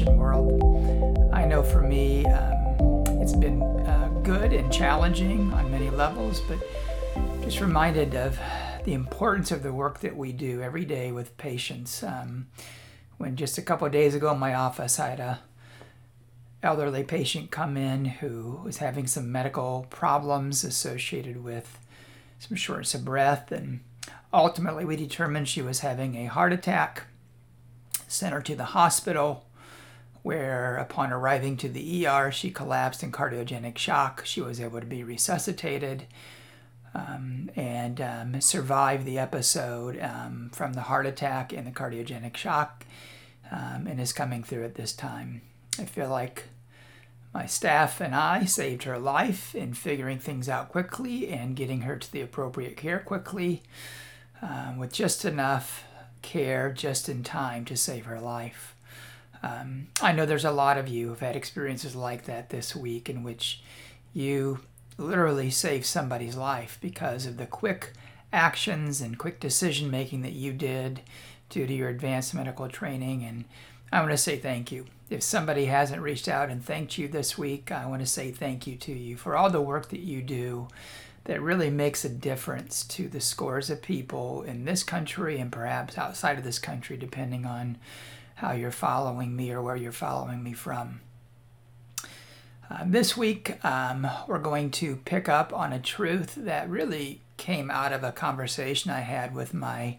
world. I know for me, um, it's been uh, good and challenging on many levels, but just reminded of the importance of the work that we do every day with patients. Um, when just a couple of days ago in my office, I had a elderly patient come in who was having some medical problems associated with some shortness of breath and ultimately we determined she was having a heart attack sent her to the hospital where upon arriving to the ER she collapsed in cardiogenic shock she was able to be resuscitated um, and um, survived the episode um, from the heart attack and the cardiogenic shock um, and is coming through at this time I feel like my staff and I saved her life in figuring things out quickly and getting her to the appropriate care quickly um, with just enough care just in time to save her life. Um, I know there's a lot of you who've had experiences like that this week in which you literally saved somebody's life because of the quick actions and quick decision making that you did due to your advanced medical training. And I want to say thank you if somebody hasn't reached out and thanked you this week, I want to say thank you to you for all the work that you do that really makes a difference to the scores of people in this country and perhaps outside of this country, depending on how you're following me or where you're following me from. Uh, this week, um, we're going to pick up on a truth that really came out of a conversation I had with my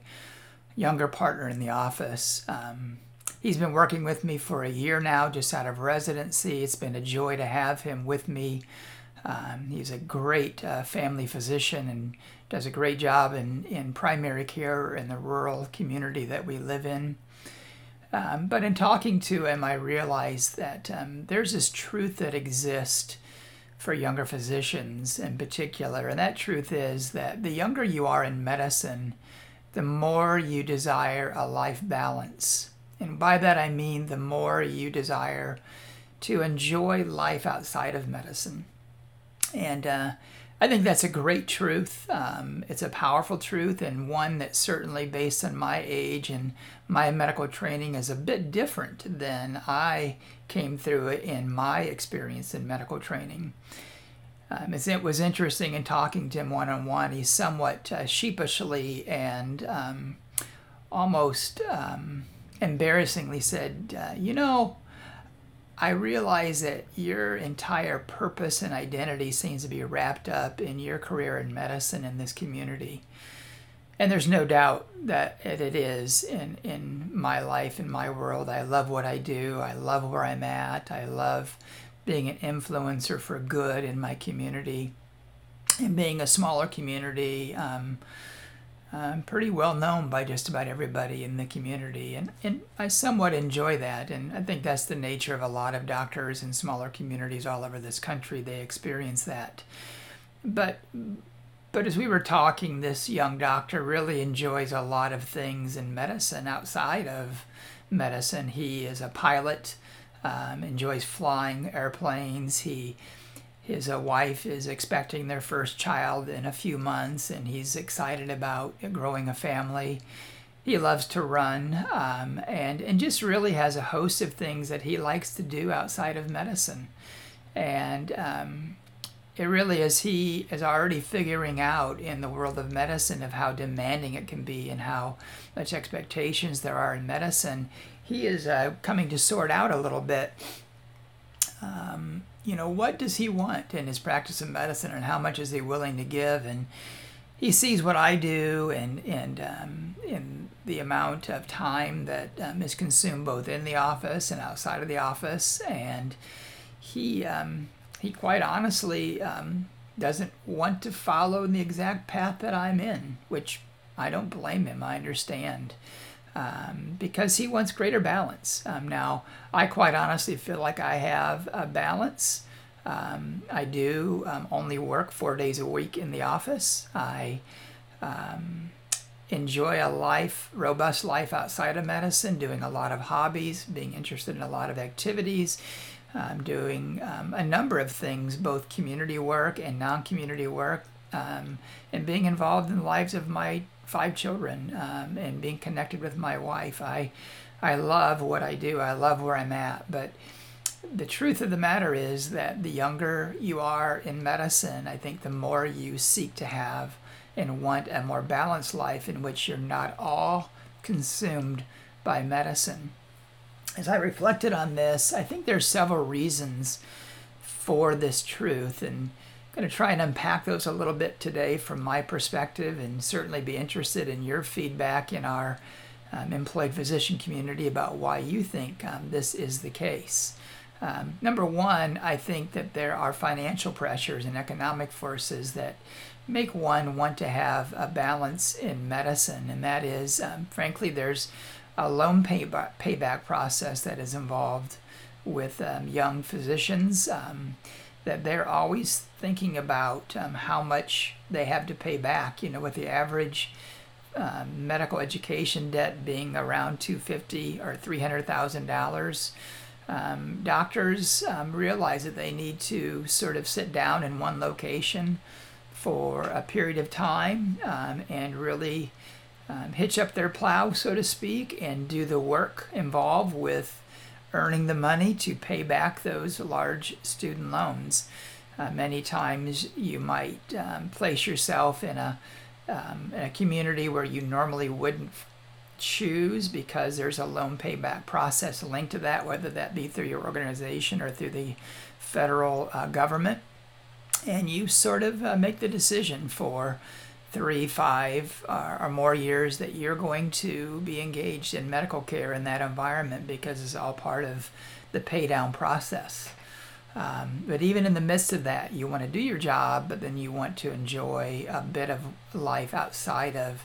younger partner in the office. Um, He's been working with me for a year now, just out of residency. It's been a joy to have him with me. Um, he's a great uh, family physician and does a great job in, in primary care in the rural community that we live in. Um, but in talking to him, I realized that um, there's this truth that exists for younger physicians in particular. And that truth is that the younger you are in medicine, the more you desire a life balance. And by that I mean the more you desire to enjoy life outside of medicine. And uh, I think that's a great truth. Um, it's a powerful truth, and one that certainly, based on my age and my medical training, is a bit different than I came through it in my experience in medical training. Um, it was interesting in talking to him one on one. He somewhat uh, sheepishly and um, almost um, embarrassingly said, uh, You know, I realize that your entire purpose and identity seems to be wrapped up in your career in medicine in this community. And there's no doubt that it is in, in my life, in my world. I love what I do. I love where I'm at. I love being an influencer for good in my community and being a smaller community. Um, I'm pretty well known by just about everybody in the community, and, and I somewhat enjoy that. And I think that's the nature of a lot of doctors in smaller communities all over this country. They experience that. But but as we were talking, this young doctor really enjoys a lot of things in medicine outside of medicine. He is a pilot, um, enjoys flying airplanes. He his uh, wife is expecting their first child in a few months, and he's excited about growing a family. He loves to run um, and, and just really has a host of things that he likes to do outside of medicine. And um, it really is he is already figuring out in the world of medicine of how demanding it can be and how much expectations there are in medicine. He is uh, coming to sort out a little bit. Um, you know, what does he want in his practice of medicine and how much is he willing to give? And he sees what I do and, and um, in the amount of time that um, is consumed both in the office and outside of the office. And he, um, he quite honestly um, doesn't want to follow the exact path that I'm in, which I don't blame him. I understand um, because he wants greater balance. Um, now, I quite honestly feel like I have a balance. Um, I do um, only work four days a week in the office. I um, enjoy a life, robust life outside of medicine, doing a lot of hobbies, being interested in a lot of activities. I'm doing um, a number of things, both community work and non community work, um, and being involved in the lives of my five children um, and being connected with my wife. I, I love what I do, I love where I'm at, but the truth of the matter is that the younger you are in medicine, I think the more you seek to have and want a more balanced life in which you're not all consumed by medicine. As I reflected on this, I think there's several reasons for this truth and Going to try and unpack those a little bit today from my perspective and certainly be interested in your feedback in our um, employed physician community about why you think um, this is the case. Um, number one, I think that there are financial pressures and economic forces that make one want to have a balance in medicine, and that is, um, frankly, there's a loan payback, payback process that is involved with um, young physicians. Um, that they're always thinking about um, how much they have to pay back. You know, with the average um, medical education debt being around 250 or 300 thousand dollars um, doctors um, realize that they need to sort of sit down in one location for a period of time um, and really um, hitch up their plow, so to speak, and do the work involved with earning the money to pay back those large student loans. Uh, many times you might um, place yourself in a, um, in a community where you normally wouldn't choose because there's a loan payback process linked to that, whether that be through your organization or through the federal uh, government. And you sort of uh, make the decision for three, five, uh, or more years that you're going to be engaged in medical care in that environment because it's all part of the pay down process. Um, but even in the midst of that, you want to do your job, but then you want to enjoy a bit of life outside of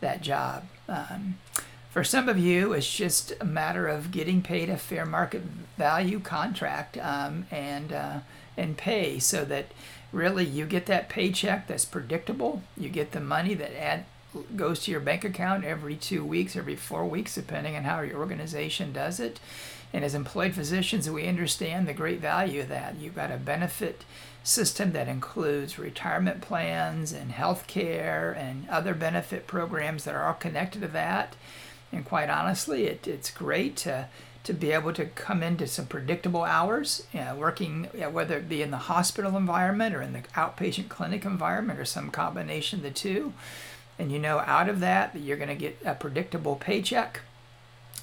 that job. Um, for some of you, it's just a matter of getting paid a fair market value contract um, and uh, and pay so that really you get that paycheck that's predictable. You get the money that add, goes to your bank account every two weeks, every four weeks, depending on how your organization does it. And as employed physicians, we understand the great value of that. You've got a benefit system that includes retirement plans and health care and other benefit programs that are all connected to that. And quite honestly, it, it's great to, to be able to come into some predictable hours, you know, working, you know, whether it be in the hospital environment or in the outpatient clinic environment or some combination of the two. And you know, out of that, that you're going to get a predictable paycheck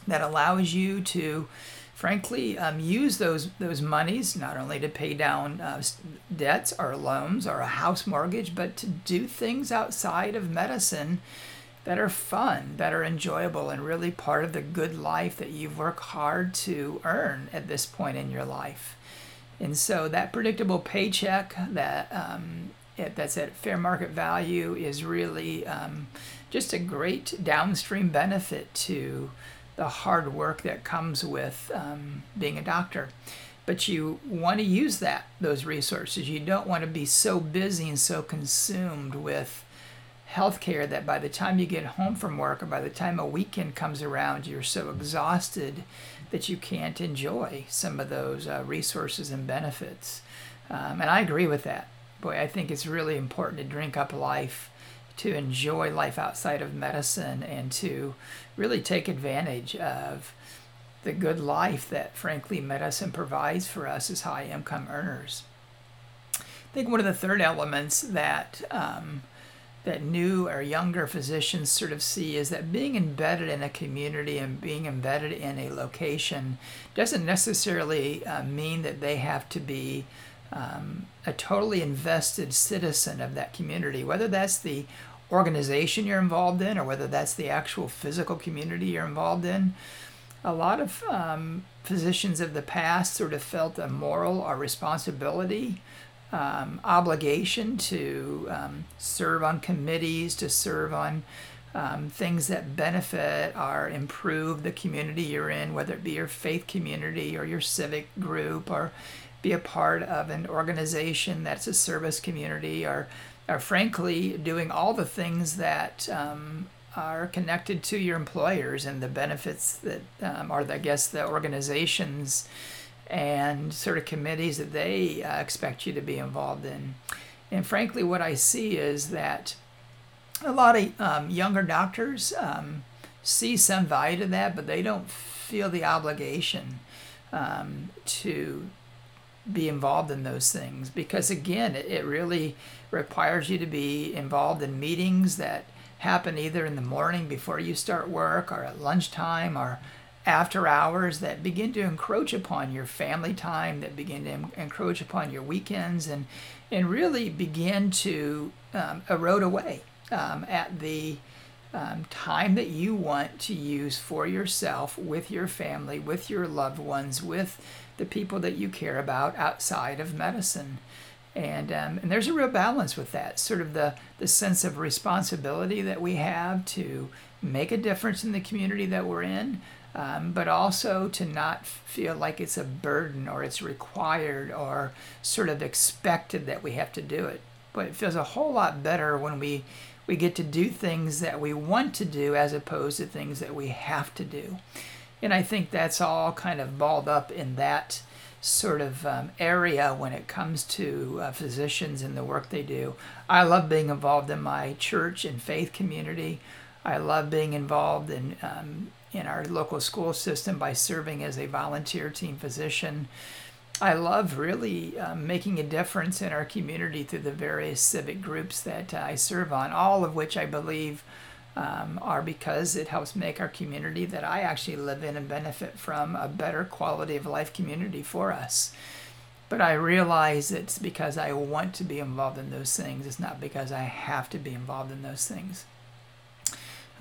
that allows you to frankly um, use those those monies not only to pay down uh, debts or loans or a house mortgage, but to do things outside of medicine that are fun, that are enjoyable, and really part of the good life that you've worked hard to earn at this point in your life. And so that predictable paycheck that um, that's at fair market value is really um, just a great downstream benefit to the hard work that comes with um, being a doctor. But you want to use that those resources. You don't want to be so busy and so consumed with healthcare that by the time you get home from work or by the time a weekend comes around, you're so exhausted that you can't enjoy some of those uh, resources and benefits. Um, and I agree with that. Boy, I think it's really important to drink up life to enjoy life outside of medicine and to really take advantage of the good life that, frankly, medicine provides for us as high income earners. I think one of the third elements that um, that new or younger physicians sort of see is that being embedded in a community and being embedded in a location doesn't necessarily uh, mean that they have to be um, a totally invested citizen of that community, whether that's the organization you're involved in or whether that's the actual physical community you're involved in. A lot of um, physicians of the past sort of felt a moral or responsibility, um, obligation to um, serve on committees, to serve on um, things that benefit or improve the community you're in, whether it be your faith community or your civic group, or be a part of an organization that's a service community, or are frankly doing all the things that um, are connected to your employers and the benefits that um, are, I guess, the organization's and sort of committees that they uh, expect you to be involved in. And frankly, what I see is that a lot of um, younger doctors um, see some value to that, but they don't feel the obligation um, to be involved in those things because, again, it, it really requires you to be involved in meetings that happen either in the morning before you start work or at lunchtime or after hours that begin to encroach upon your family time, that begin to encroach upon your weekends, and and really begin to um, erode away um, at the um, time that you want to use for yourself, with your family, with your loved ones, with the people that you care about outside of medicine. And, um, and there's a real balance with that, sort of the, the sense of responsibility that we have to make a difference in the community that we're in, um, but also to not feel like it's a burden or it's required or sort of expected that we have to do it. But it feels a whole lot better when we we get to do things that we want to do as opposed to things that we have to do. And I think that's all kind of balled up in that sort of um, area when it comes to uh, physicians and the work they do. I love being involved in my church and faith community. I love being involved in um, in our local school system by serving as a volunteer team physician. I love really um, making a difference in our community through the various civic groups that uh, I serve on, all of which I believe um, are because it helps make our community that I actually live in and benefit from a better quality of life community for us. But I realize it's because I want to be involved in those things. It's not because I have to be involved in those things.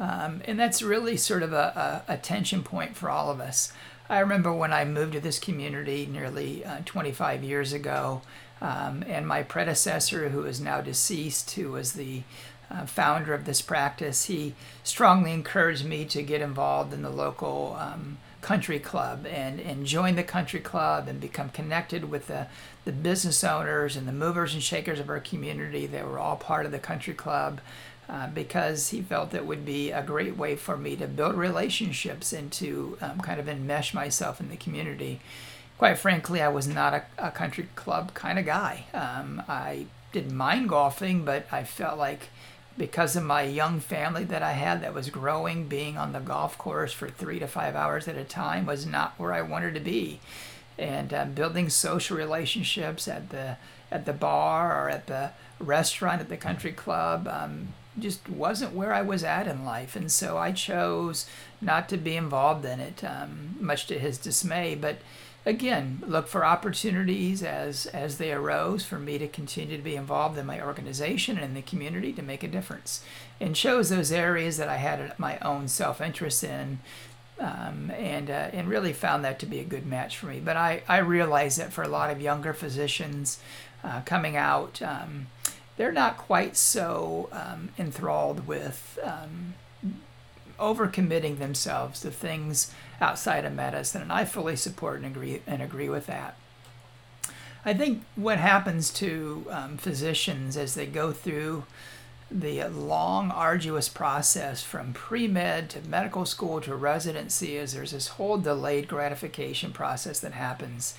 Um, and that's really sort of a, a, a tension point for all of us. I remember when I moved to this community nearly uh, 25 years ago, um, and my predecessor, who is now deceased, who was the uh, founder of this practice, he strongly encouraged me to get involved in the local um, country club and, and join the country club and become connected with the, the business owners and the movers and shakers of our community They were all part of the country club. Uh, because he felt it would be a great way for me to build relationships and to um, kind of enmesh myself in the community. Quite frankly, I was not a, a country club kind of guy. Um, I didn't mind golfing, but I felt like because of my young family that I had that was growing, being on the golf course for three to five hours at a time was not where I wanted to be. And uh, building social relationships at the at the bar or at the restaurant at the country club um, just wasn't where I was at in life. And so I chose not to be involved in it, um, much to his dismay. But again, look for opportunities as, as they arose for me to continue to be involved in my organization and in the community to make a difference. And chose those areas that I had my own self interest in. Um, and uh, and really found that to be a good match for me. But I, I realize that for a lot of younger physicians uh, coming out, um, they're not quite so um, enthralled with um, overcommitting themselves to things outside of medicine, and I fully support and agree and agree with that. I think what happens to um, physicians as they go through the long, arduous process from pre med to medical school to residency is there's this whole delayed gratification process that happens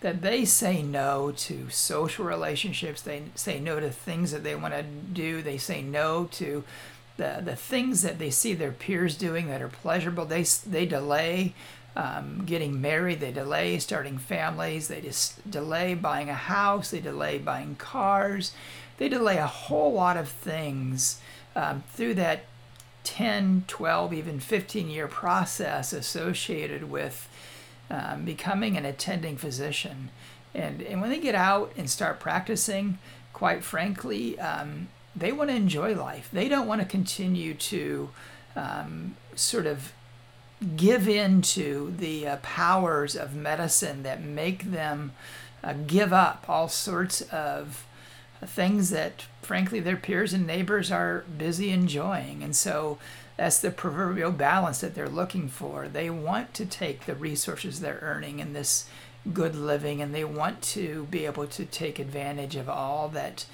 that they say no to social relationships. They say no to things that they want to do. They say no to the, the things that they see their peers doing that are pleasurable. They, they delay um, getting married. They delay starting families. They just delay buying a house. They delay buying cars. They delay a whole lot of things um, through that 10, 12, even 15 year process associated with um, becoming an attending physician. And, and when they get out and start practicing, quite frankly, um, they want to enjoy life. They don't want to continue to um, sort of give in to the uh, powers of medicine that make them uh, give up all sorts of things that, frankly, their peers and neighbors are busy enjoying. And so that's the proverbial balance that they're looking for. They want to take the resources they're earning in this good living and they want to be able to take advantage of all that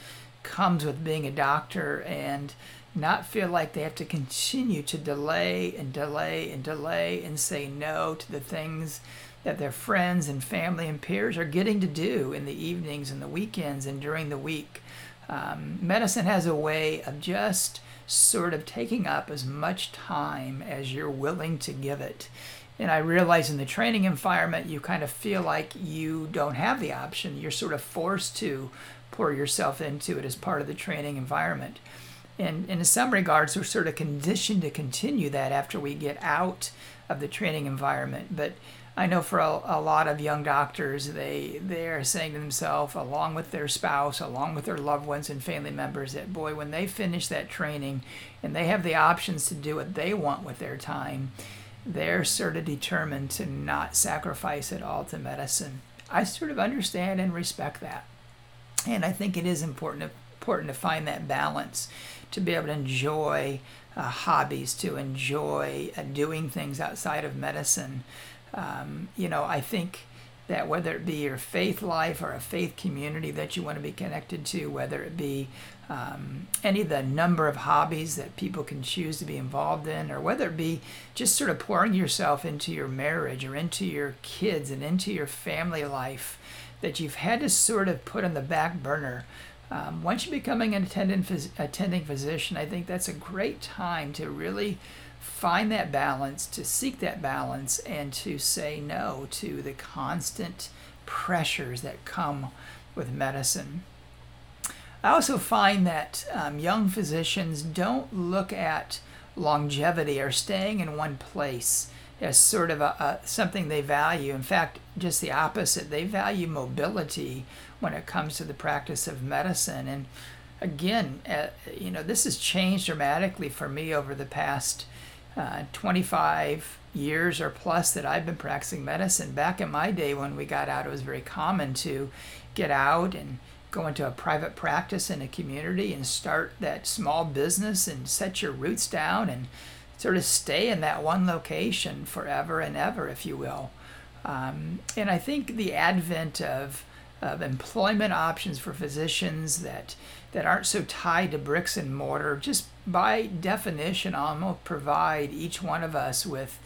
comes with being a doctor and not feel like they have to continue to delay and delay and delay and say no to the things that their friends and family and peers are getting to do in the evenings and the weekends and during the week. Um, medicine has a way of just sort of taking up as much time as you're willing to give it. And I realize in the training environment, you kind of feel like you don't have the option. You're sort of forced to pour yourself into it as part of the training environment. And, and in some regards, we're sort of conditioned to continue that after we get out of the training environment. But I know for a, a lot of young doctors, they they are saying to themselves, along with their spouse, along with their loved ones and family members, that boy, when they finish that training and they have the options to do what they want with their time, they're sort of determined to not sacrifice it all to medicine. I sort of understand and respect that. And I think it is important to, important to find that balance to be able to enjoy uh, hobbies, to enjoy uh, doing things outside of medicine. Um, you know, I think that whether it be your faith life or a faith community that you want to be connected to, whether it be um, any of the number of hobbies that people can choose to be involved in, or whether it be just sort of pouring yourself into your marriage or into your kids and into your family life that you've had to sort of put on the back burner. Um, once you're becoming an attending, attending physician, I think that's a great time to really find that balance, to seek that balance, and to say no to the constant pressures that come with medicine. I also find that um, young physicians don't look at longevity or staying in one place as sort of a, a, something they value. In fact, just the opposite. They value mobility when it comes to the practice of medicine. And again, uh, you know, this has changed dramatically for me over the past uh, 25 years or plus that I've been practicing medicine. Back in my day when we got out, it was very common to get out and go into a private practice in a community and start that small business and set your roots down and sort of stay in that one location forever and ever, if you will. Um, and I think the advent of of employment options for physicians that that aren't so tied to bricks and mortar just by definition almost provide each one of us with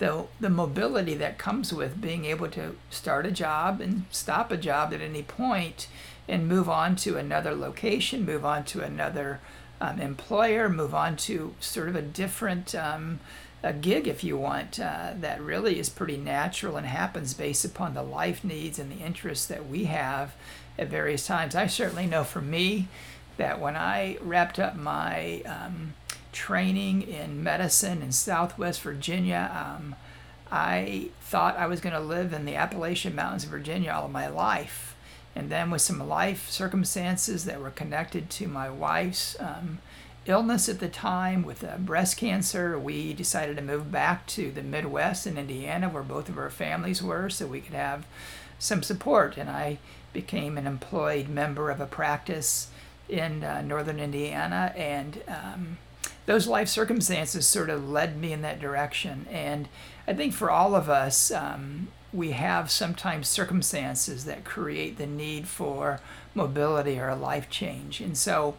the the mobility that comes with being able to start a job and stop a job at any point and move on to another location move on to another um, employer move on to sort of a different um, a gig if you want uh, that really is pretty natural and happens based upon the life needs and the interests that we have at various times. I certainly know for me that when I wrapped up my um, training in medicine in Southwest Virginia, um, I thought I was going to live in the Appalachian Mountains of Virginia all of my life. And then, with some life circumstances that were connected to my wife's um, illness at the time with uh, breast cancer, we decided to move back to the Midwest in Indiana, where both of our families were, so we could have some support. And I became an employed member of a practice in uh, northern Indiana, and um, those life circumstances sort of led me in that direction. And I think for all of us, um, we have sometimes circumstances that create the need for mobility or a life change. And so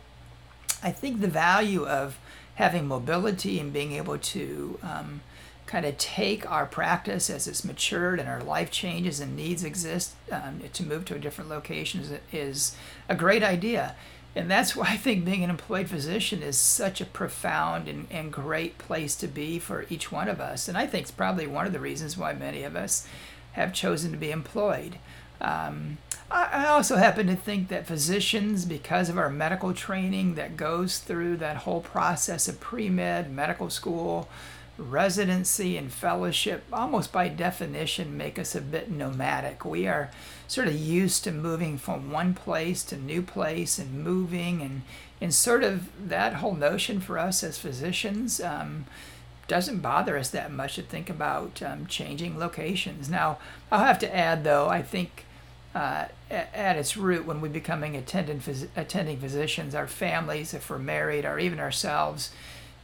I think the value of having mobility and being able to um, kind of take our practice as it's matured and our life changes and needs exist um, to move to a different location is, is a great idea. And that's why I think being an employed physician is such a profound and, and great place to be for each one of us. And I think it's probably one of the reasons why many of us have chosen to be employed. Um, I also happen to think that physicians, because of our medical training that goes through that whole process of pre med, medical school, residency, and fellowship, almost by definition, make us a bit nomadic. We are sort of used to moving from one place to new place and moving, and, and sort of that whole notion for us as physicians. Um, doesn't bother us that much to think about um, changing locations. Now, I'll have to add though, I think uh, at its root, when we becoming attending, phys- attending physicians, our families, if we're married, or even ourselves,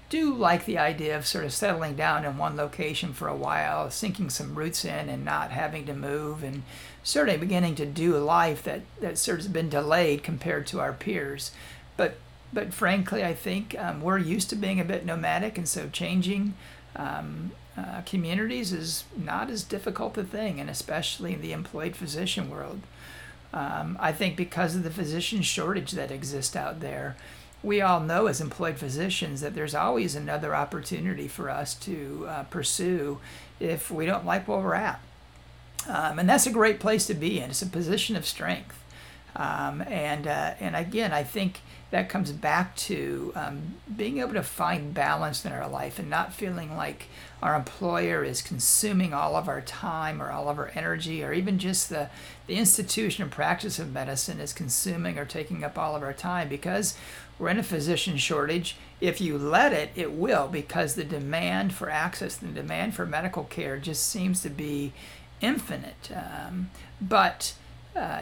do like the idea of sort of settling down in one location for a while, sinking some roots in, and not having to move, and sort of beginning to do a life that that sort of has been delayed compared to our peers. But but frankly, I think um, we're used to being a bit nomadic, and so changing um, uh, communities is not as difficult a thing, and especially in the employed physician world. Um, I think because of the physician shortage that exists out there, we all know as employed physicians that there's always another opportunity for us to uh, pursue if we don't like where we're at. Um, and that's a great place to be in. It's a position of strength. Um, and uh, and again, I think that comes back to um, being able to find balance in our life and not feeling like our employer is consuming all of our time or all of our energy or even just the, the institution and practice of medicine is consuming or taking up all of our time because we're in a physician shortage. If you let it, it will because the demand for access, the demand for medical care just seems to be infinite. Um, but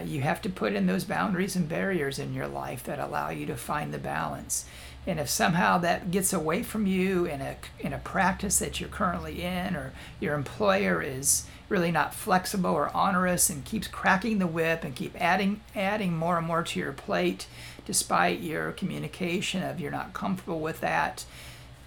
you have to put in those boundaries and barriers in your life that allow you to find the balance. And if somehow that gets away from you in a in a practice that you're currently in, or your employer is really not flexible or onerous and keeps cracking the whip and keep adding adding more and more to your plate, despite your communication of you're not comfortable with that.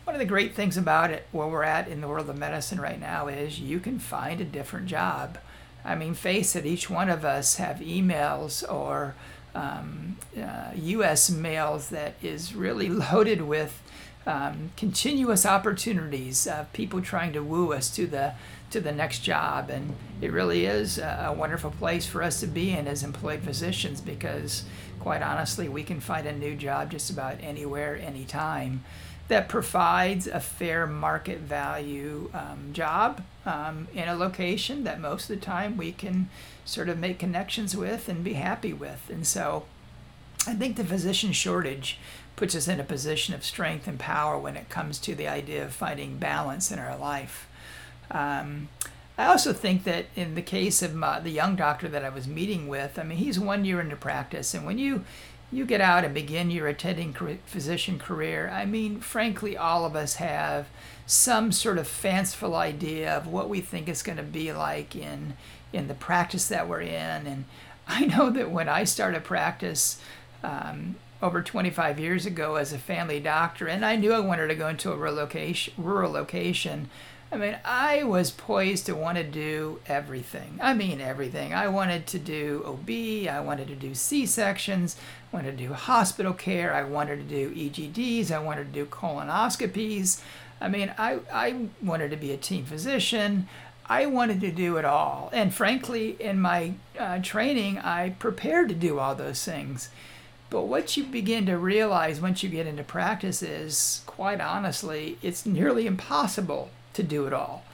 One of the great things about it, where we're at in the world of medicine right now, is you can find a different job I mean, face it, each one of us have emails or um, uh, U.S. mails that is really loaded with um, continuous opportunities of people trying to woo us to the to the next job, and it really is a, wonderful place for us to be in as employed physicians because, quite honestly, we can find a new job just about anywhere, anytime that provides a fair market value um, job um, in a location that most of the time we can sort of make connections with and be happy with. And so I think the physician shortage puts us in a position of strength and power when it comes to the idea of finding balance in our life. Um, I also think that in the case of my, the young doctor that I was meeting with, I mean, he's one year into practice, and when you you get out and begin your attending physician career, I mean, frankly, all of us have some sort of fanciful idea of what we think it's going to be like in in the practice that we're in. And I know that when I started practice um, over 25 years ago as a family doctor, and I knew I wanted to go into a location, rural location I mean, I was poised to want to do everything. I mean, everything. I wanted to do OB, I wanted to do C sections, I wanted to do hospital care, I wanted to do EGDs, I wanted to do colonoscopies. I mean, I, I wanted to be a team physician. I wanted to do it all. And frankly, in my uh, training, I prepared to do all those things. But what you begin to realize once you get into practice is, quite honestly, it's nearly impossible to do it all.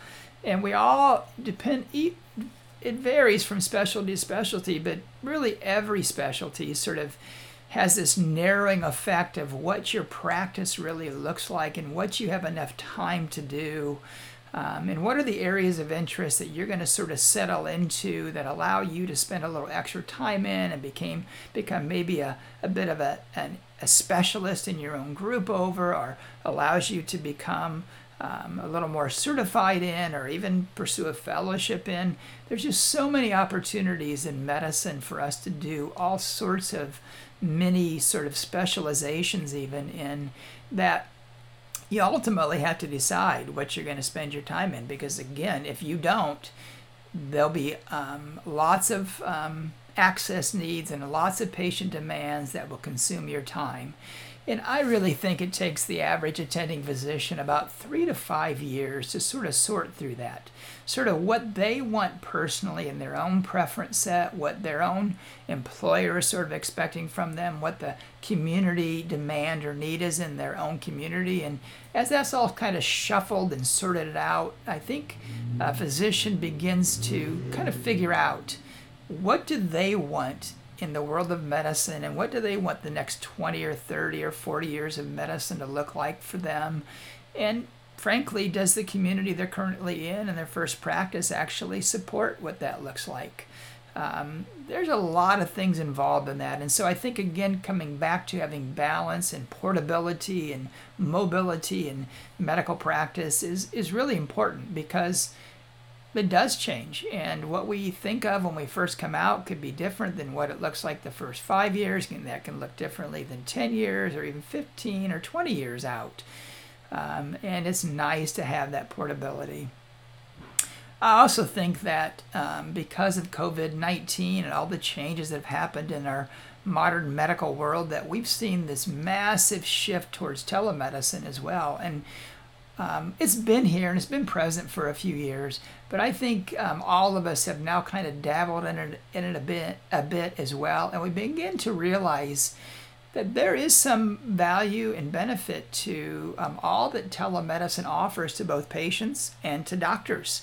And we all depend, it varies from specialty to specialty, but really every specialty sort of has this narrowing effect of what your practice really looks like and what you have enough time to do. Um, and what are the areas of interest that you're going to sort of settle into that allow you to spend a little extra time in and became become maybe a, a bit of a, an, a specialist in your own group over or allows you to become um, a little more certified in or even pursue a fellowship in. There's just so many opportunities in medicine for us to do all sorts of many sort of specializations, even in that you ultimately have to decide what you're going to spend your time in because, again, if you don't, there'll be um, lots of um, access needs and lots of patient demands that will consume your time. And I really think it takes the average attending physician about three to five years to sort of sort through that. Sort of what they want personally in their own preference set, what their own employer is sort of expecting from them, what the community demand or need is in their own community. And as that's all kind of shuffled and sorted out, I think a physician begins to kind of figure out what do they want in the world of medicine and what do they want the next 20 or 30 or 40 years of medicine to look like for them? And frankly does the community they're currently in and their first practice actually support what that looks like? Um, there's a lot of things involved in that and so i think again coming back to having balance and portability and mobility in medical practice is, is really important because it does change. And what we think of when we first come out could be different than what it looks like the first five years. And that can look differently than 10 years or even 15 or 20 years out. Um, and it's nice to have that portability. I also think that um, because of COVID 19 and all the changes that have happened in our modern medical world, that we've seen this massive shift towards telemedicine as well. And um, it's been here and it's been present for a few years, but I think um, all of us have now kind of dabbled in it, in it a bit, a bit as well, and we begin to realize that there is some value and benefit to um, all that telemedicine offers to both patients and to doctors.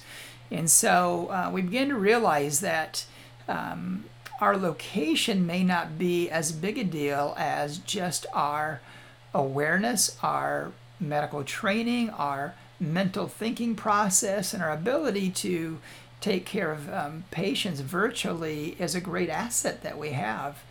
And so uh, we begin to realize that um, our location may not be as big a deal as just our awareness, our medical training, our mental thinking process, and our ability to take care of um, patients virtually is a great asset that we have.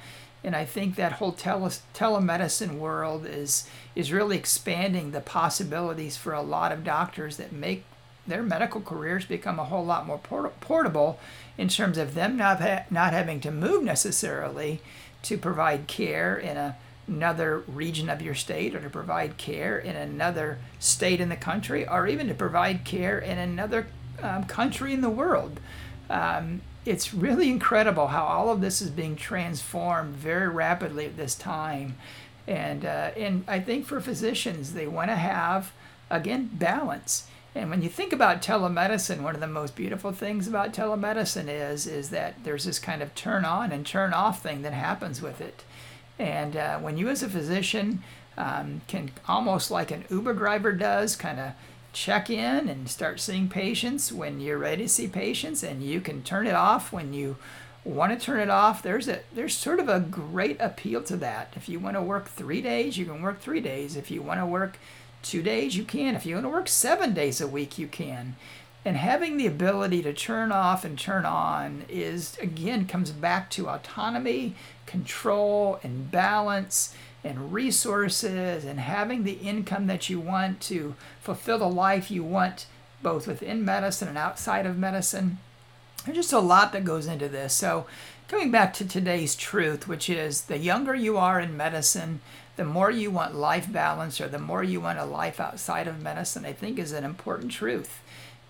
And I think that whole tele- telemedicine world is is really expanding the possibilities for a lot of doctors that make their medical careers become a whole lot more port- portable in terms of them not ha- not having to move necessarily to provide care in a another region of your state or to provide care in another state in the country or even to provide care in another um, country in the world. Um, it's really incredible how all of this is being transformed very rapidly at this time. And, uh, and I think for physicians, they want to have, again, balance. And when you think about telemedicine, one of the most beautiful things about telemedicine is, is that there's this kind of turn on and turn off thing that happens with it. And uh, when you, as a physician, um, can almost like an Uber driver does, kind of check in and start seeing patients when you're ready to see patients, and you can turn it off when you want to turn it off. There's a there's sort of a great appeal to that. If you want to work three days, you can work three days. If you want to work two days, you can. If you want to work seven days a week, you can. And having the ability to turn off and turn on is, again, comes back to autonomy, control, and balance, and resources, and having the income that you want to fulfill the life you want, both within medicine and outside of medicine. There's just a lot that goes into this. So, coming back to today's truth, which is the younger you are in medicine, the more you want life balance or the more you want a life outside of medicine, I think is an important truth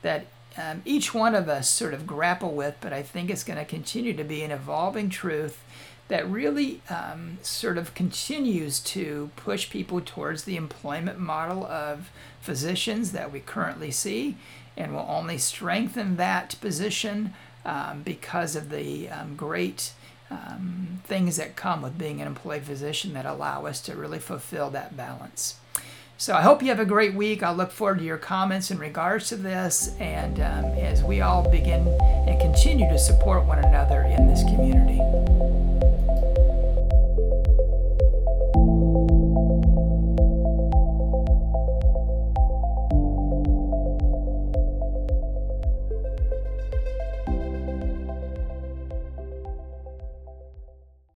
that um, each one of us sort of grapple with, but I think it's going to continue to be an evolving truth that really um, sort of continues to push people towards the employment model of physicians that we currently see and will only strengthen that position um, because of the um, great um, things that come with being an employed physician that allow us to really fulfill that balance. So I hope you have a great week. I look forward to your comments in regards to this and um, as we all begin and continue to support one another in this community.